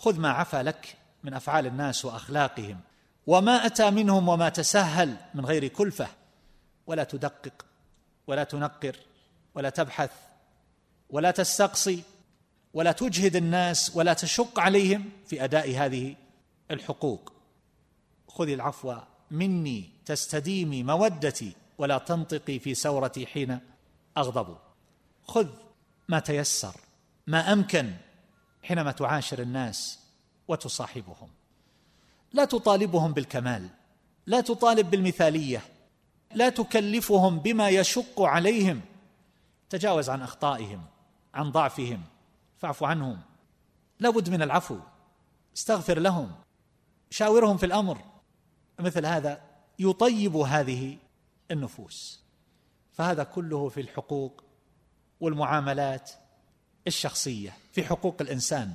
خذ ما عفى لك من أفعال الناس وأخلاقهم وما أتى منهم وما تسهل من غير كلفة. ولا تدقق ولا تنقر ولا تبحث ولا تستقصي ولا تجهد الناس ولا تشق عليهم في أداء هذه الحقوق. خذي العفو مني تستديمي مودتي ولا تنطقي في سورتي حين أغضب. خذ ما تيسر ما أمكن حينما تعاشر الناس وتصاحبهم. لا تطالبهم بالكمال لا تطالب بالمثالية لا تكلفهم بما يشق عليهم. تجاوز عن أخطائهم عن ضعفهم فاعف عنهم. لا بد من العفو. استغفر لهم. شاورهم في الأمر. مثل هذا يطيب هذه النفوس. فهذا كله في الحقوق والمعاملات الشخصية في حقوق الإنسان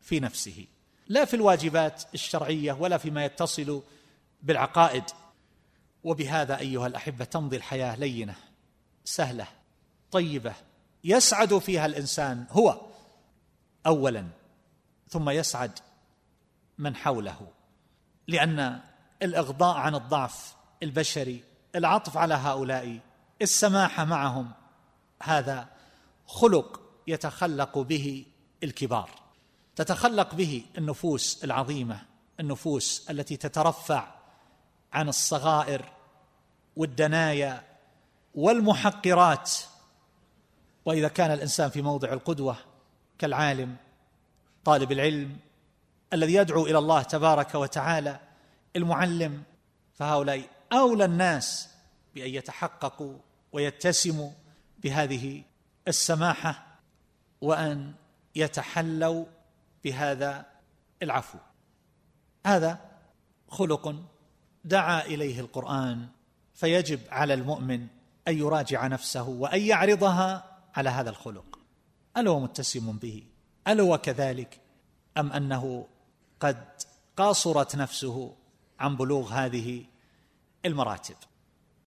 في نفسه. لا في الواجبات الشرعية ولا فيما يتصل بالعقائد. وبهذا أيها الأحبة تمضي الحياة لينة سهلة طيبة. يسعد فيها الإنسان هو اولا ثم يسعد من حوله. لأن الإغضاء عن الضعف البشري العطف على هؤلاء السماحه معهم هذا خلق يتخلق به الكبار. تتخلق به النفوس العظيمة النفوس التي تترفع عن الصغائر والدنايا والمحقرات. وإذا كان الإنسان في موضع القدوة كالعالم طالب العلم الذي يدعو إلى الله تبارك وتعالى المعلم فهؤلاء أولى الناس بأن يتحققوا ويتسموا بهذه السماحة وأن يتحلوا بهذا العفو. هذا خلق دعا إليه القرآن فيجب على المؤمن أن يراجع نفسه وأن يعرضها على هذا الخلق. هل هو متسم به؟ هل هو كذلك أم أنه قد قاصرت نفسه عن بلوغ هذه المراتب؟